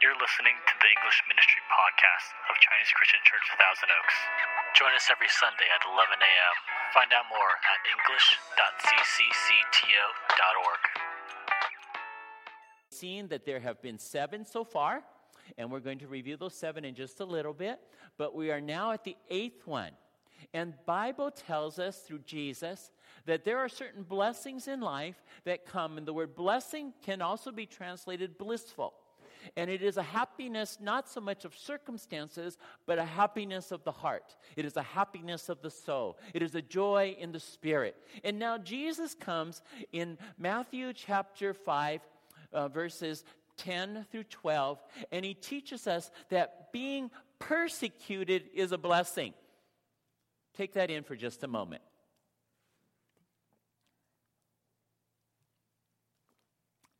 You're listening to the English Ministry Podcast of Chinese Christian Church Thousand Oaks. Join us every Sunday at 11 a.m. Find out more at english.cccto.org. Seen that there have been seven so far, and we're going to review those seven in just a little bit, but we are now at the eighth one. And Bible tells us through Jesus that there are certain blessings in life that come, and the word blessing can also be translated blissful. And it is a happiness not so much of circumstances, but a happiness of the heart. It is a happiness of the soul. It is a joy in the spirit. And now Jesus comes in Matthew chapter 5, uh, verses 10 through 12, and he teaches us that being persecuted is a blessing. Take that in for just a moment.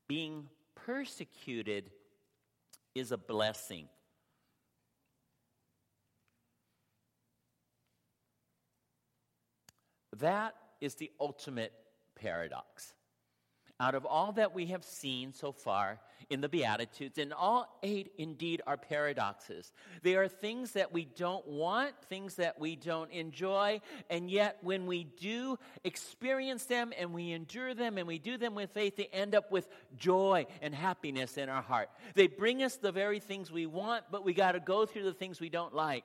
Being persecuted is a blessing. That is the ultimate paradox out of all that we have seen so far in the Beatitudes, and all eight indeed are paradoxes. They are things that we don't want, things that we don't enjoy, and yet when we do experience them and we endure them and we do them with faith, they end up with joy and happiness in our heart. They bring us the very things we want, but we got to go through the things we don't like.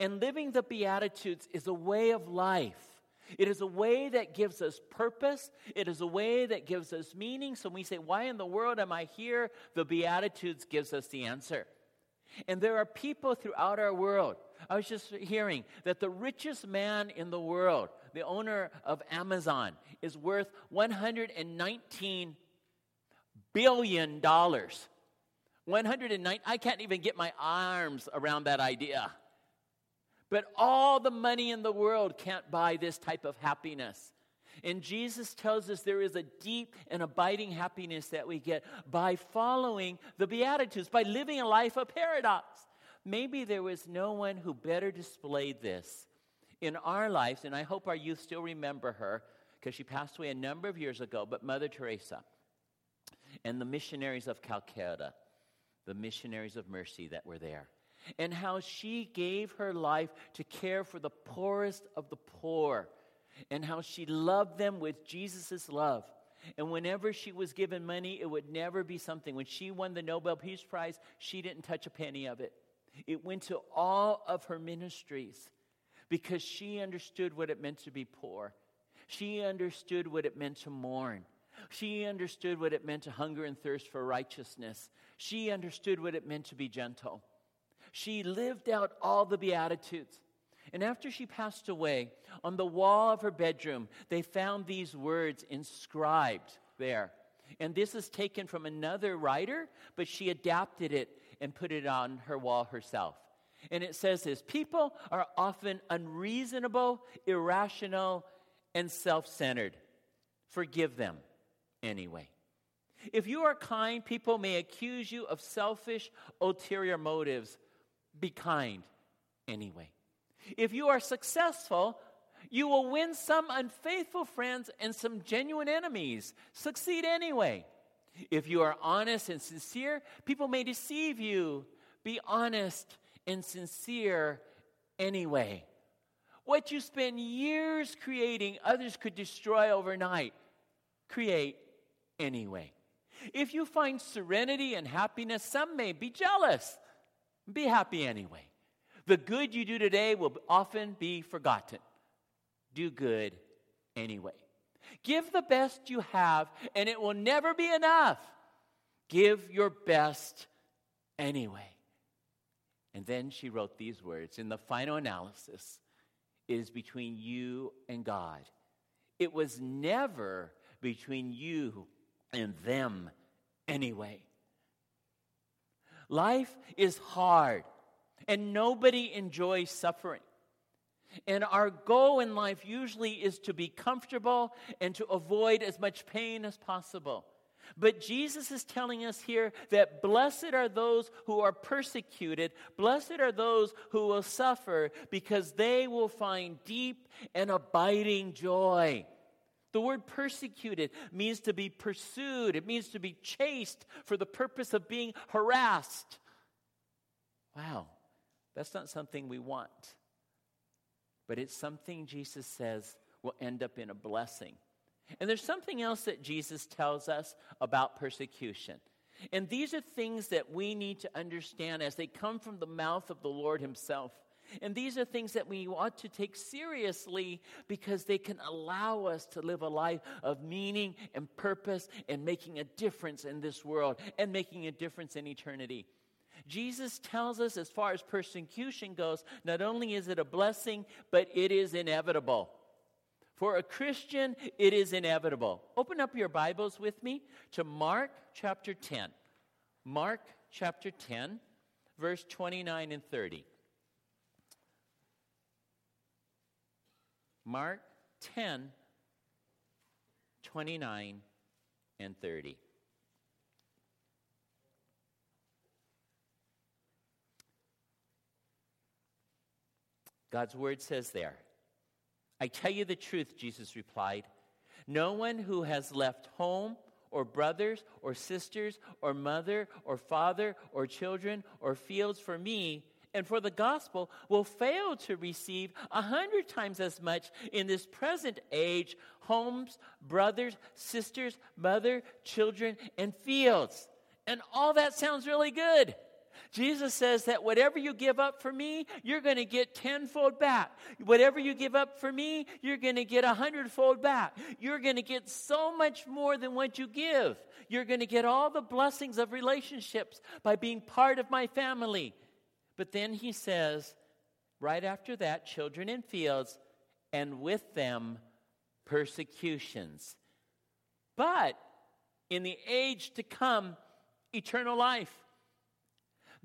And living the Beatitudes is a way of life it is a way that gives us purpose. It is a way that gives us meaning. So when we say, Why in the world am I here? The Beatitudes gives us the answer. And there are people throughout our world. I was just hearing that the richest man in the world, the owner of Amazon, is worth $119 billion. 109, I can't even get my arms around that idea. But all the money in the world can't buy this type of happiness. And Jesus tells us there is a deep and abiding happiness that we get by following the Beatitudes, by living a life of paradox. Maybe there was no one who better displayed this in our lives, and I hope our youth still remember her because she passed away a number of years ago, but Mother Teresa and the missionaries of Calcutta, the missionaries of mercy that were there and how she gave her life to care for the poorest of the poor, and how she loved them with Jesus' love. And whenever she was given money, it would never be something. When she won the Nobel Peace Prize, she didn't touch a penny of it. It went to all of her ministries because she understood what it meant to be poor. She understood what it meant to mourn. She understood what it meant to hunger and thirst for righteousness. She understood what it meant to be gentle. She lived out all the Beatitudes. And after she passed away, on the wall of her bedroom, they found these words inscribed there. And this is taken from another writer, but she adapted it and put it on her wall herself. And it says this People are often unreasonable, irrational, and self centered. Forgive them anyway. If you are kind, people may accuse you of selfish, ulterior motives, be kind anyway. If you are successful, you will win some unfaithful friends and some genuine enemies. Succeed anyway. If you are honest and sincere, people may deceive you. Be honest and sincere anyway. What you spend years creating, others could destroy overnight. Create anyway. If you find serenity and happiness, some may be jealous. Be happy anyway. The good you do today will often be forgotten. Do good anyway. Give the best you have, and it will never be enough. Give your best anyway. And then she wrote these words in the final analysis it is between you and God. It was never between you and them anyway. Life is hard, and nobody enjoys suffering. And our goal in life usually is to be comfortable and to avoid as much pain as possible. But Jesus is telling us here that blessed are those who are persecuted, blessed are those who will suffer, because they will find deep and abiding joy. The word persecuted means to be pursued, it means to be chased for the purpose of being harassed. Wow, that's not something we want. But it's something Jesus says will end up in a blessing. And there's something else that Jesus tells us about persecution. And these are things that we need to understand as they come from the mouth of the Lord Himself. And these are things that we ought to take seriously because they can allow us to live a life of meaning and purpose and making a difference in this world and making a difference in eternity. Jesus tells us, as far as persecution goes, not only is it a blessing, but it is inevitable. For a Christian, it is inevitable. Open up your Bibles with me to Mark chapter 10. Mark chapter 10, verse 29 and 30. Mark 10, 29 and 30. God's word says there, I tell you the truth, Jesus replied. No one who has left home or brothers or sisters or mother or father or children or fields for me and for the gospel will fail to receive a hundred times as much in this present age homes, brothers, sisters, mother, children, and fields. And all that sounds really good. Jesus says that whatever you give up for me, you're going to get tenfold back. Whatever you give up for me, you're going to get a hundredfold back. You're going to get so much more than what you give. You're going to get all the blessings of relationships by being part of my family. But then he says, right after that, children in fields, and with them persecutions. But in the age to come, eternal life.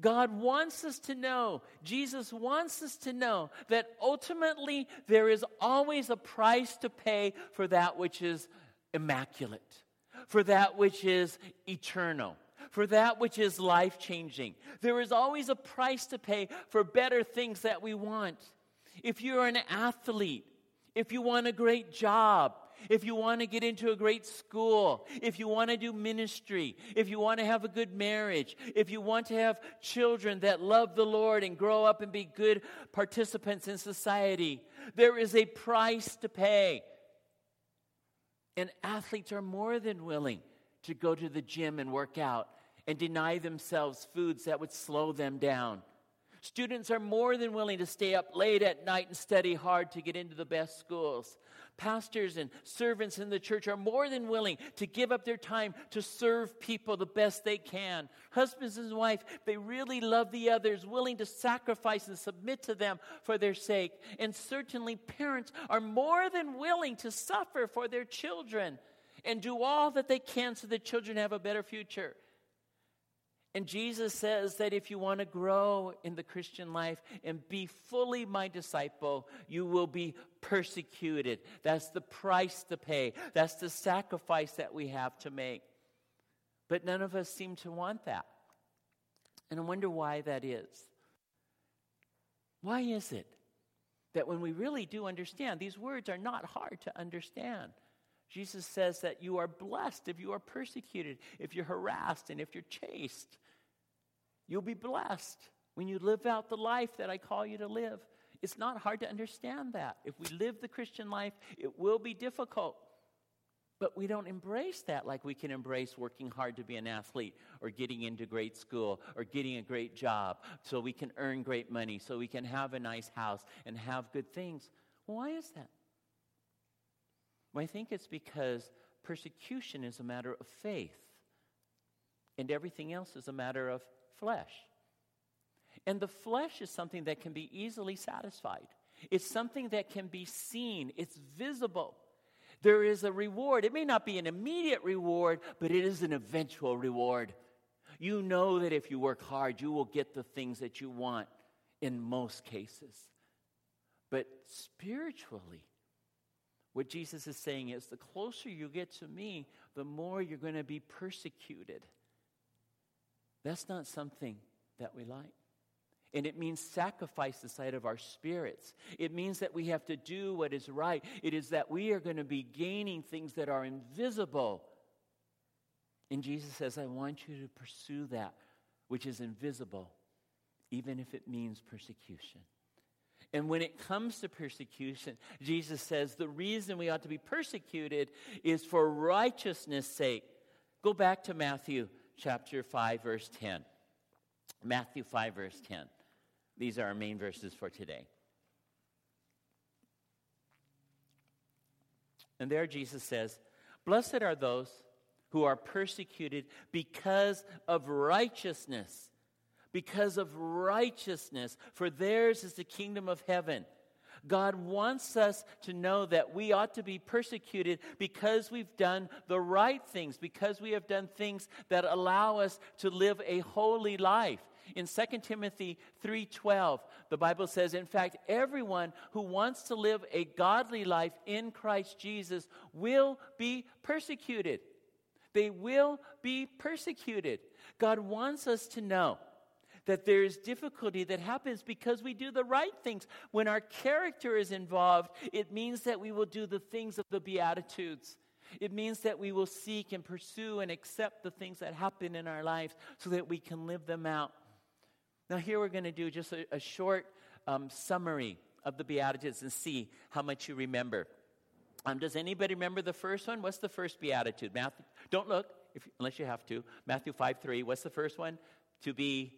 God wants us to know, Jesus wants us to know that ultimately there is always a price to pay for that which is immaculate, for that which is eternal, for that which is life changing. There is always a price to pay for better things that we want. If you're an athlete, if you want a great job, if you want to get into a great school, if you want to do ministry, if you want to have a good marriage, if you want to have children that love the Lord and grow up and be good participants in society, there is a price to pay. And athletes are more than willing to go to the gym and work out and deny themselves foods that would slow them down. Students are more than willing to stay up late at night and study hard to get into the best schools. Pastors and servants in the church are more than willing to give up their time to serve people the best they can. Husbands and wives, they really love the others, willing to sacrifice and submit to them for their sake. And certainly, parents are more than willing to suffer for their children and do all that they can so the children have a better future. And Jesus says that if you want to grow in the Christian life and be fully my disciple, you will be persecuted. That's the price to pay, that's the sacrifice that we have to make. But none of us seem to want that. And I wonder why that is. Why is it that when we really do understand, these words are not hard to understand? Jesus says that you are blessed if you are persecuted, if you're harassed, and if you're chased. You'll be blessed when you live out the life that I call you to live. It's not hard to understand that. If we live the Christian life, it will be difficult. But we don't embrace that like we can embrace working hard to be an athlete or getting into great school or getting a great job so we can earn great money, so we can have a nice house and have good things. why is that? Well, I think it's because persecution is a matter of faith, and everything else is a matter of flesh. And the flesh is something that can be easily satisfied, it's something that can be seen, it's visible. There is a reward. It may not be an immediate reward, but it is an eventual reward. You know that if you work hard, you will get the things that you want in most cases. But spiritually, what Jesus is saying is the closer you get to me, the more you're going to be persecuted. That's not something that we like. And it means sacrifice the sight of our spirits. It means that we have to do what is right. It is that we are going to be gaining things that are invisible. And Jesus says, I want you to pursue that which is invisible, even if it means persecution. And when it comes to persecution, Jesus says the reason we ought to be persecuted is for righteousness' sake. Go back to Matthew chapter 5, verse 10. Matthew 5, verse 10. These are our main verses for today. And there Jesus says, Blessed are those who are persecuted because of righteousness. Because of righteousness, for theirs is the kingdom of heaven. God wants us to know that we ought to be persecuted because we've done the right things, because we have done things that allow us to live a holy life. In 2 Timothy 3:12, the Bible says, in fact, everyone who wants to live a godly life in Christ Jesus will be persecuted. They will be persecuted. God wants us to know that there is difficulty that happens because we do the right things. When our character is involved, it means that we will do the things of the Beatitudes. It means that we will seek and pursue and accept the things that happen in our lives so that we can live them out. Now, here we're going to do just a, a short um, summary of the Beatitudes and see how much you remember. Um, does anybody remember the first one? What's the first Beatitude? Matthew, don't look if, unless you have to. Matthew 5 3. What's the first one? To be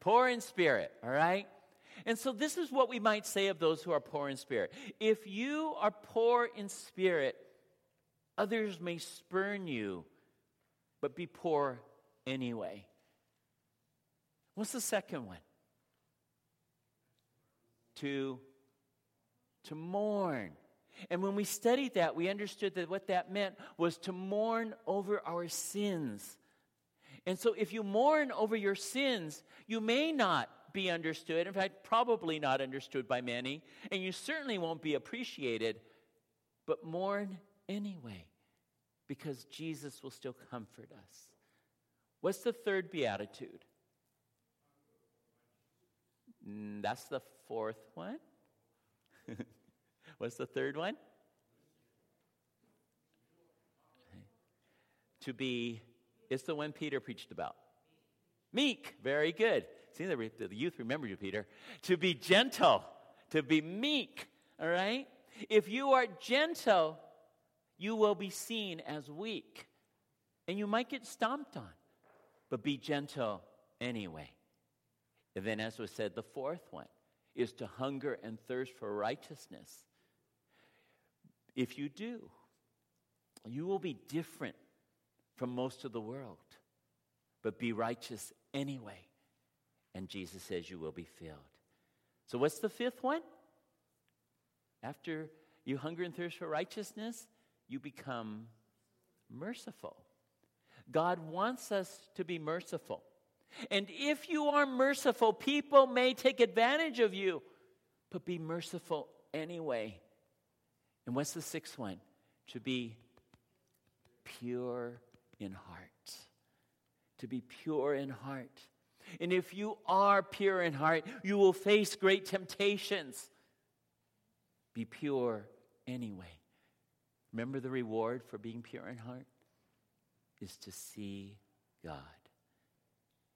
poor in spirit, all right? And so, this is what we might say of those who are poor in spirit. If you are poor in spirit, others may spurn you, but be poor anyway. What's the second one? To, to mourn. And when we studied that, we understood that what that meant was to mourn over our sins. And so, if you mourn over your sins, you may not be understood, in fact, probably not understood by many, and you certainly won't be appreciated, but mourn anyway, because Jesus will still comfort us. What's the third beatitude? Mm, that's the fourth one. What's the third one? To be, it's the one Peter preached about. Meek, very good. See, the, the youth remember you, Peter. To be gentle, to be meek, all right? If you are gentle, you will be seen as weak. And you might get stomped on, but be gentle anyway. And then, as was said, the fourth one is to hunger and thirst for righteousness. If you do, you will be different from most of the world, but be righteous anyway. And Jesus says you will be filled. So, what's the fifth one? After you hunger and thirst for righteousness, you become merciful. God wants us to be merciful. And if you are merciful, people may take advantage of you, but be merciful anyway. And what's the sixth one? To be pure in heart. To be pure in heart. And if you are pure in heart, you will face great temptations. Be pure anyway. Remember the reward for being pure in heart is to see God.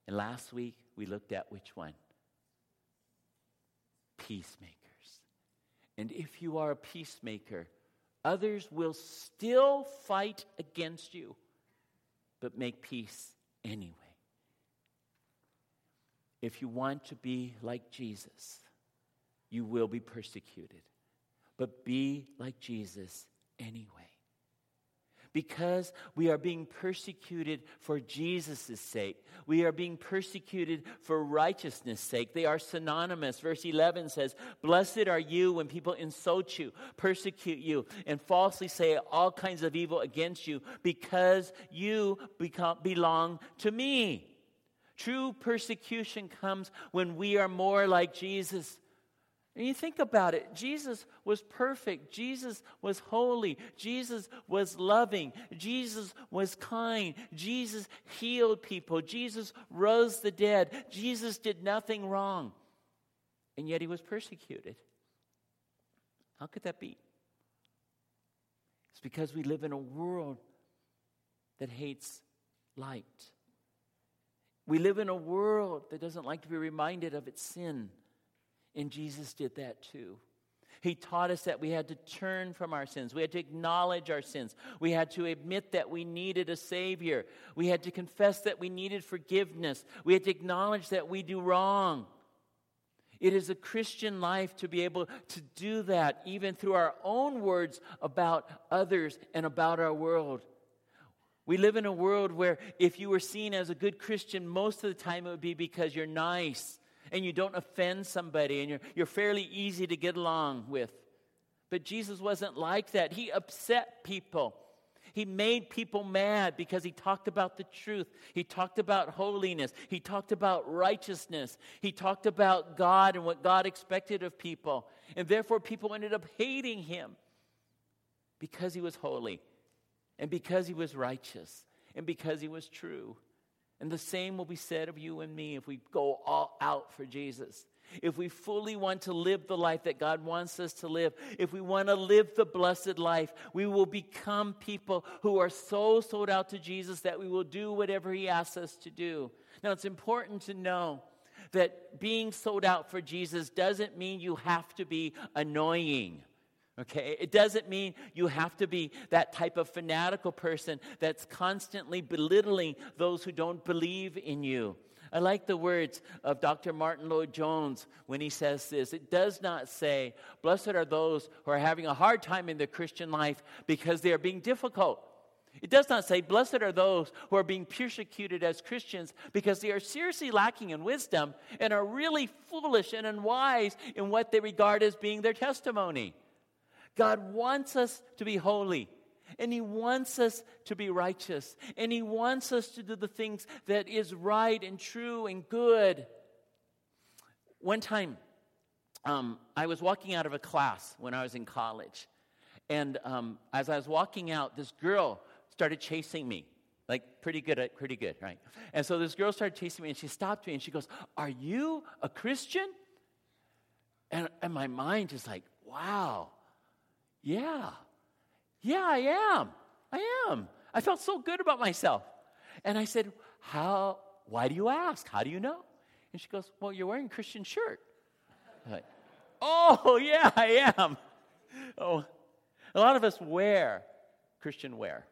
And last week, we looked at which one? Peacemakers. And if you are a peacemaker, others will still fight against you, but make peace anyway. If you want to be like Jesus, you will be persecuted, but be like Jesus anyway because we are being persecuted for Jesus' sake. We are being persecuted for righteousness' sake. They are synonymous. Verse 11 says, Blessed are you when people insult you, persecute you, and falsely say all kinds of evil against you because you become, belong to me. True persecution comes when we are more like Jesus. And you think about it, Jesus was perfect. Jesus was holy. Jesus was loving. Jesus was kind. Jesus healed people. Jesus rose the dead. Jesus did nothing wrong. And yet he was persecuted. How could that be? It's because we live in a world that hates light. We live in a world that doesn't like to be reminded of its sin. And Jesus did that too. He taught us that we had to turn from our sins. We had to acknowledge our sins. We had to admit that we needed a Savior. We had to confess that we needed forgiveness. We had to acknowledge that we do wrong. It is a Christian life to be able to do that, even through our own words about others and about our world. We live in a world where if you were seen as a good Christian, most of the time it would be because you're nice and you don't offend somebody and you're, you're fairly easy to get along with. But Jesus wasn't like that. He upset people. He made people mad because he talked about the truth. He talked about holiness. He talked about righteousness. He talked about God and what God expected of people. And therefore, people ended up hating him because he was holy and because he was righteous and because he was true. And the same will be said of you and me if we go all out for Jesus. If we fully want to live the life that God wants us to live, if we want to live the blessed life, we will become people who are so sold out to Jesus that we will do whatever He asks us to do. Now, it's important to know that being sold out for Jesus doesn't mean you have to be annoying. Okay? It doesn't mean you have to be that type of fanatical person that's constantly belittling those who don't believe in you. I like the words of Dr. Martyn Lloyd-Jones when he says this. It does not say, Blessed are those who are having a hard time in their Christian life because they are being difficult. It does not say, Blessed are those who are being persecuted as Christians because they are seriously lacking in wisdom and are really foolish and unwise in what they regard as being their testimony. God wants us to be holy. And he wants us to be righteous. And he wants us to do the things that is right and true and good. One time, um, I was walking out of a class when I was in college. And um, as I was walking out, this girl started chasing me. Like, pretty good, at, pretty good, right? And so this girl started chasing me and she stopped me and she goes, Are you a Christian? And, and my mind is like, Wow, yeah. Yeah, I am. I am. I felt so good about myself. And I said, How, why do you ask? How do you know? And she goes, Well, you're wearing a Christian shirt. Like, oh, yeah, I am. Oh, a lot of us wear Christian wear.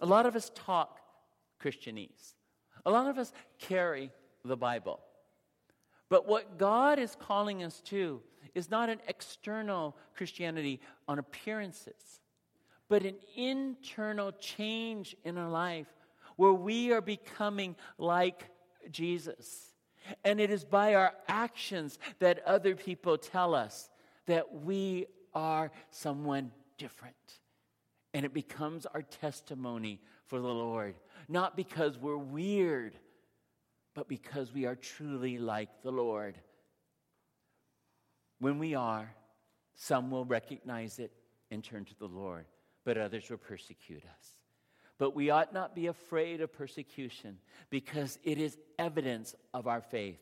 A lot of us talk Christianese. A lot of us carry the Bible. But what God is calling us to is not an external Christianity on appearances, but an internal change in our life where we are becoming like Jesus. And it is by our actions that other people tell us that we are someone different. And it becomes our testimony for the Lord, not because we're weird, but because we are truly like the Lord. When we are, some will recognize it and turn to the Lord, but others will persecute us. But we ought not be afraid of persecution because it is evidence of our faith.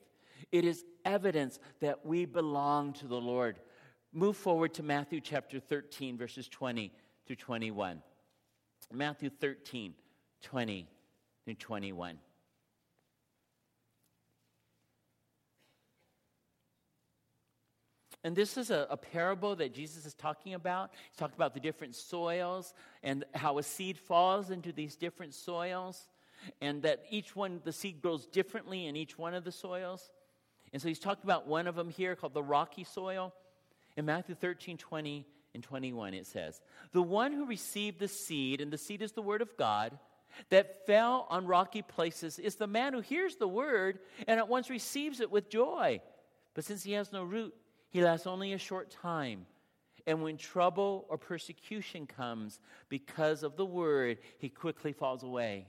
It is evidence that we belong to the Lord. Move forward to Matthew chapter 13, verses 20 through 21. Matthew 13, 20 through 21. And this is a, a, parable that Jesus is talking about. He's talking about the different soils and how a seed falls into these different soils, and that each one, the seed grows differently in each one of the soils. And so he's talking about one of them here called the rocky soil. In Matthew 13, 20 and 21, it says, The one who received the seed, and the seed is the word of God, that fell on rocky places is the man who hears the word and at once receives it with joy. But since he has no root, he lasts only a short time. And when trouble or persecution comes because of the word, he quickly falls away.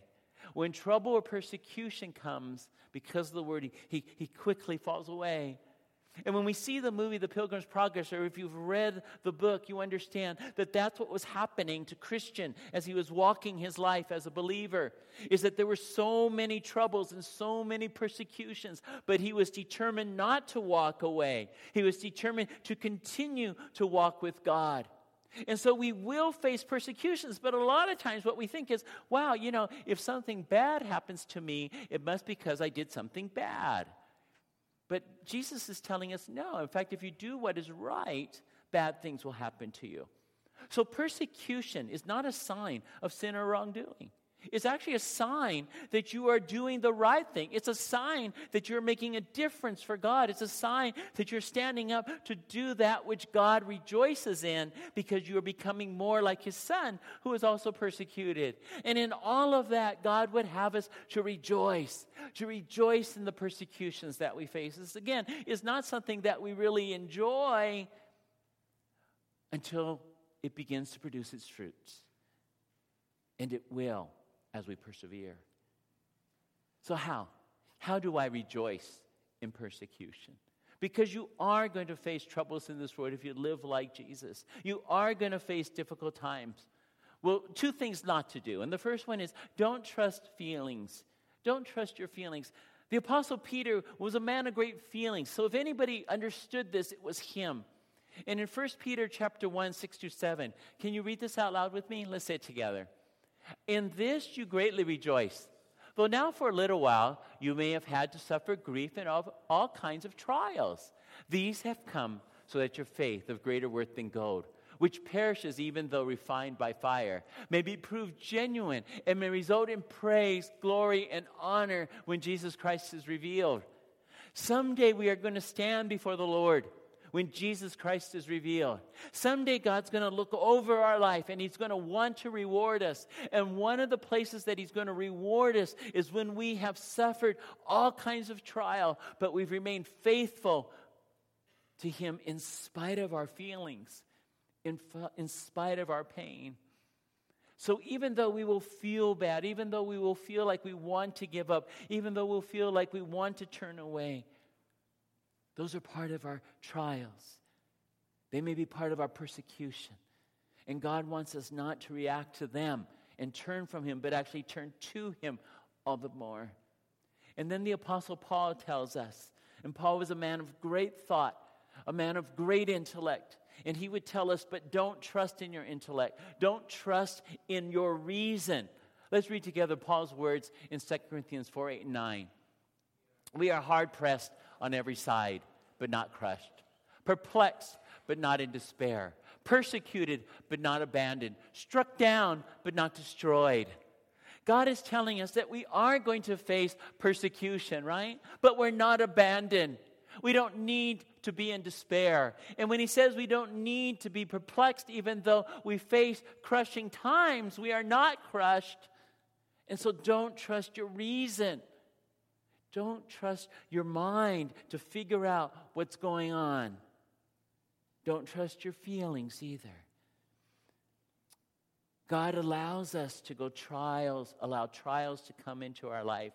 When trouble or persecution comes because of the word, he, he, he quickly falls away. And when we see the movie The Pilgrim's Progress, or if you've read the book, you understand that that's what was happening to Christian as he was walking his life as a believer, is that there were so many troubles and so many persecutions, but he was determined not to walk away. He was determined to continue to walk with God. And so we will face persecutions, but a lot of times what we think is, wow, you know, if something bad happens to me, it must be because I did something bad. But Jesus is telling us no. In fact, if you do what is right, bad things will happen to you. So persecution is not a sign of sin or wrongdoing. It's actually a sign that you are doing the right thing. It's a sign that you're making a difference for God. It's a sign that you're standing up to do that which God rejoices in because you are becoming more like His Son, who is also persecuted. And in all of that, God would have us to rejoice, to rejoice in the persecutions that we face. This, again, is not something that we really enjoy until it begins to produce its fruits. And it will as we persevere. So, how? How do I rejoice in persecution? Because you are going to face troubles in this world if you live like Jesus. You are going to face difficult times. Well, two things not to do. And the first one is don't trust feelings. Don't trust your feelings. The Apostle Peter was a man of great feelings. So if anybody understood this, it was him. And in 1 Peter chapter 1, 6 to 7, can you read this out loud with me? Let's say it together. In this you greatly rejoice. Though now for a little while you may have had to suffer grief and all, all kinds of trials. These have come so that your faith, of greater worth than gold, which perishes even though refined by fire, may be proved genuine and may result in praise, glory, and honor when Jesus Christ is revealed. Someday we are going to stand before the Lord when Jesus Christ is revealed. Someday God's going to look over our life and He's going to want to reward us. And one of the places that He's going to reward us is when we have suffered all kinds of trial, but we've remained faithful to Him in spite of our feelings, in, in spite of our pain. So even though we will feel bad, even though we will feel like we want to give up, even though we'll feel like we want to turn away, those are part of our trials. They may be part of our persecution. And God wants us not to react to them and turn from Him, but actually turn to Him all the more. And then the Apostle Paul tells us, and Paul was a man of great thought, a man of great intellect. And he would tell us, but don't trust in your intellect. Don't trust in your reason. Let's read together Paul's words in 2 Corinthians 4 8 and 9. We are hard pressed on every side, but not crushed, perplexed, but not in despair, persecuted, but not abandoned, struck down, but not destroyed. God is telling us that we are going to face persecution, right? But we're not abandoned. We don't need to be in despair. And when he says we don't need to be perplexed, even though we face crushing times, we are not crushed. And so don't trust your reason. Don't trust your mind to figure out what's going on. Don't trust your feelings either. God allows us to go trials, allow trials to come into our life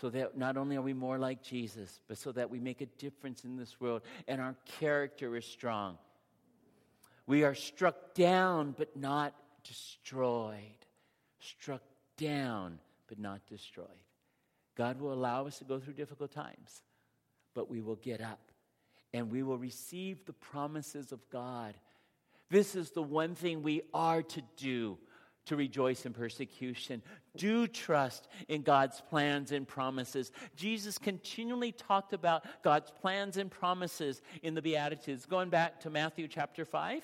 so that not only are we more like Jesus, but so that we make a difference in this world and our character is strong. We are struck down, but not destroyed. Struck down, but not destroyed. God will allow us to go through difficult times, but we will get up and we will receive the promises of God. This is the one thing we are to do to rejoice in persecution. Do trust in God's plans and promises. Jesus continually talked about God's plans and promises in the Beatitudes. Going back to Matthew chapter 5,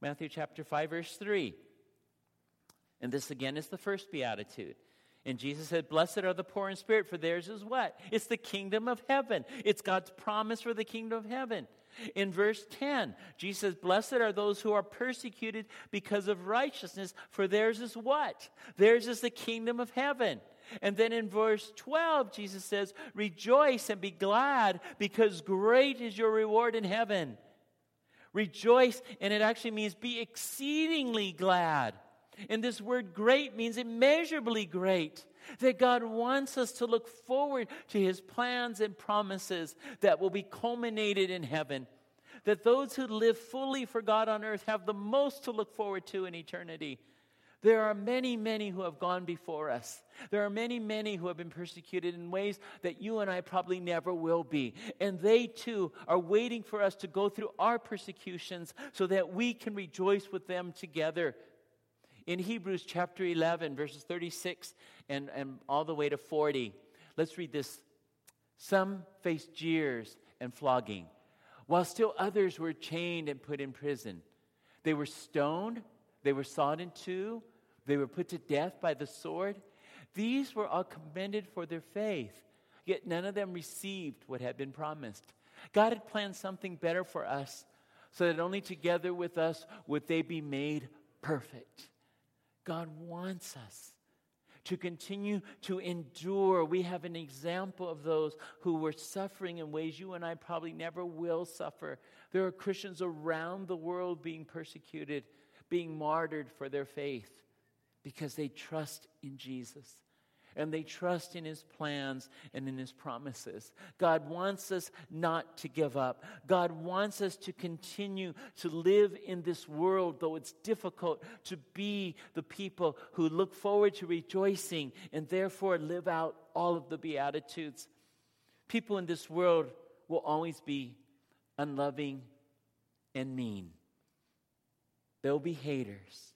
Matthew chapter 5, verse 3. And this again is the first Beatitude. And Jesus said, Blessed are the poor in spirit, for theirs is what? It's the kingdom of heaven. It's God's promise for the kingdom of heaven. In verse 10, Jesus says, Blessed are those who are persecuted because of righteousness, for theirs is what? Theirs is the kingdom of heaven. And then in verse 12, Jesus says, Rejoice and be glad, because great is your reward in heaven. Rejoice, and it actually means be exceedingly glad. And this word great means immeasurably great. That God wants us to look forward to his plans and promises that will be culminated in heaven. That those who live fully for God on earth have the most to look forward to in eternity. There are many, many who have gone before us. There are many, many who have been persecuted in ways that you and I probably never will be. And they too are waiting for us to go through our persecutions so that we can rejoice with them together. In Hebrews chapter 11, verses 36 and, and all the way to 40, let's read this. Some faced jeers and flogging, while still others were chained and put in prison. They were stoned they were sawed in two. They were put to death by the sword. These were all commended for their faith, yet none of them received what had been promised. God had planned something better for us, so that only together with us would they be made perfect. God wants us to continue to endure. We have an example of those who were suffering in ways you and I probably never will suffer. There are Christians around the world being persecuted being martyred for their faith because they trust in Jesus and they trust in his plans and in his promises. God wants us not to give up. God wants us to continue to live in this world, though it's difficult to be the people who look forward to rejoicing and therefore live out all of the Beatitudes. People in this world will always be unloving and mean. There'll be haters,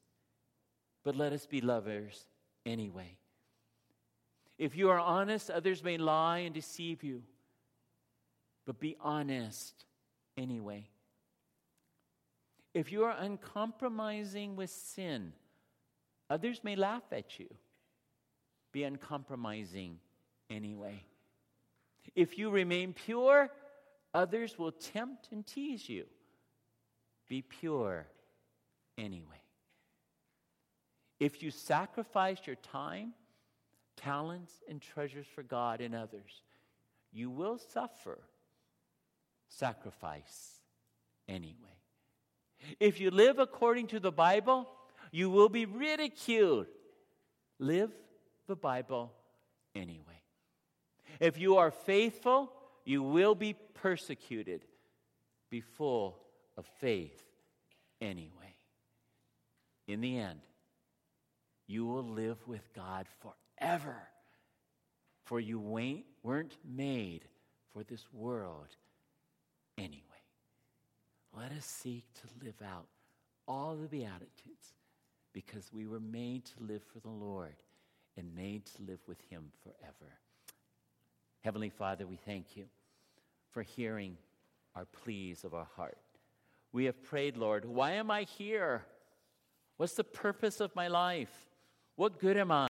but let us be lovers anyway. If you are honest, others may lie and deceive you, but be honest anyway. If you are uncompromising with sin, others may laugh at you. Be uncompromising anyway. If you remain pure, others will tempt and tease you. Be pure anyway. If you sacrifice your time, talents, and treasures for God and others, you will suffer sacrifice anyway. If you live according to the Bible, you will be ridiculed. Live the Bible anyway. If you are faithful, you will be persecuted. Be full of faith anyway in the end, you will live with God forever. For you weren't made for this world anyway. Let us seek to live out all the Beatitudes because we were made to live for the Lord and made to live with Him forever. Heavenly Father, we thank you for hearing our pleas of our heart. We have prayed, Lord, why am I here? What's the purpose of my life? What good am I?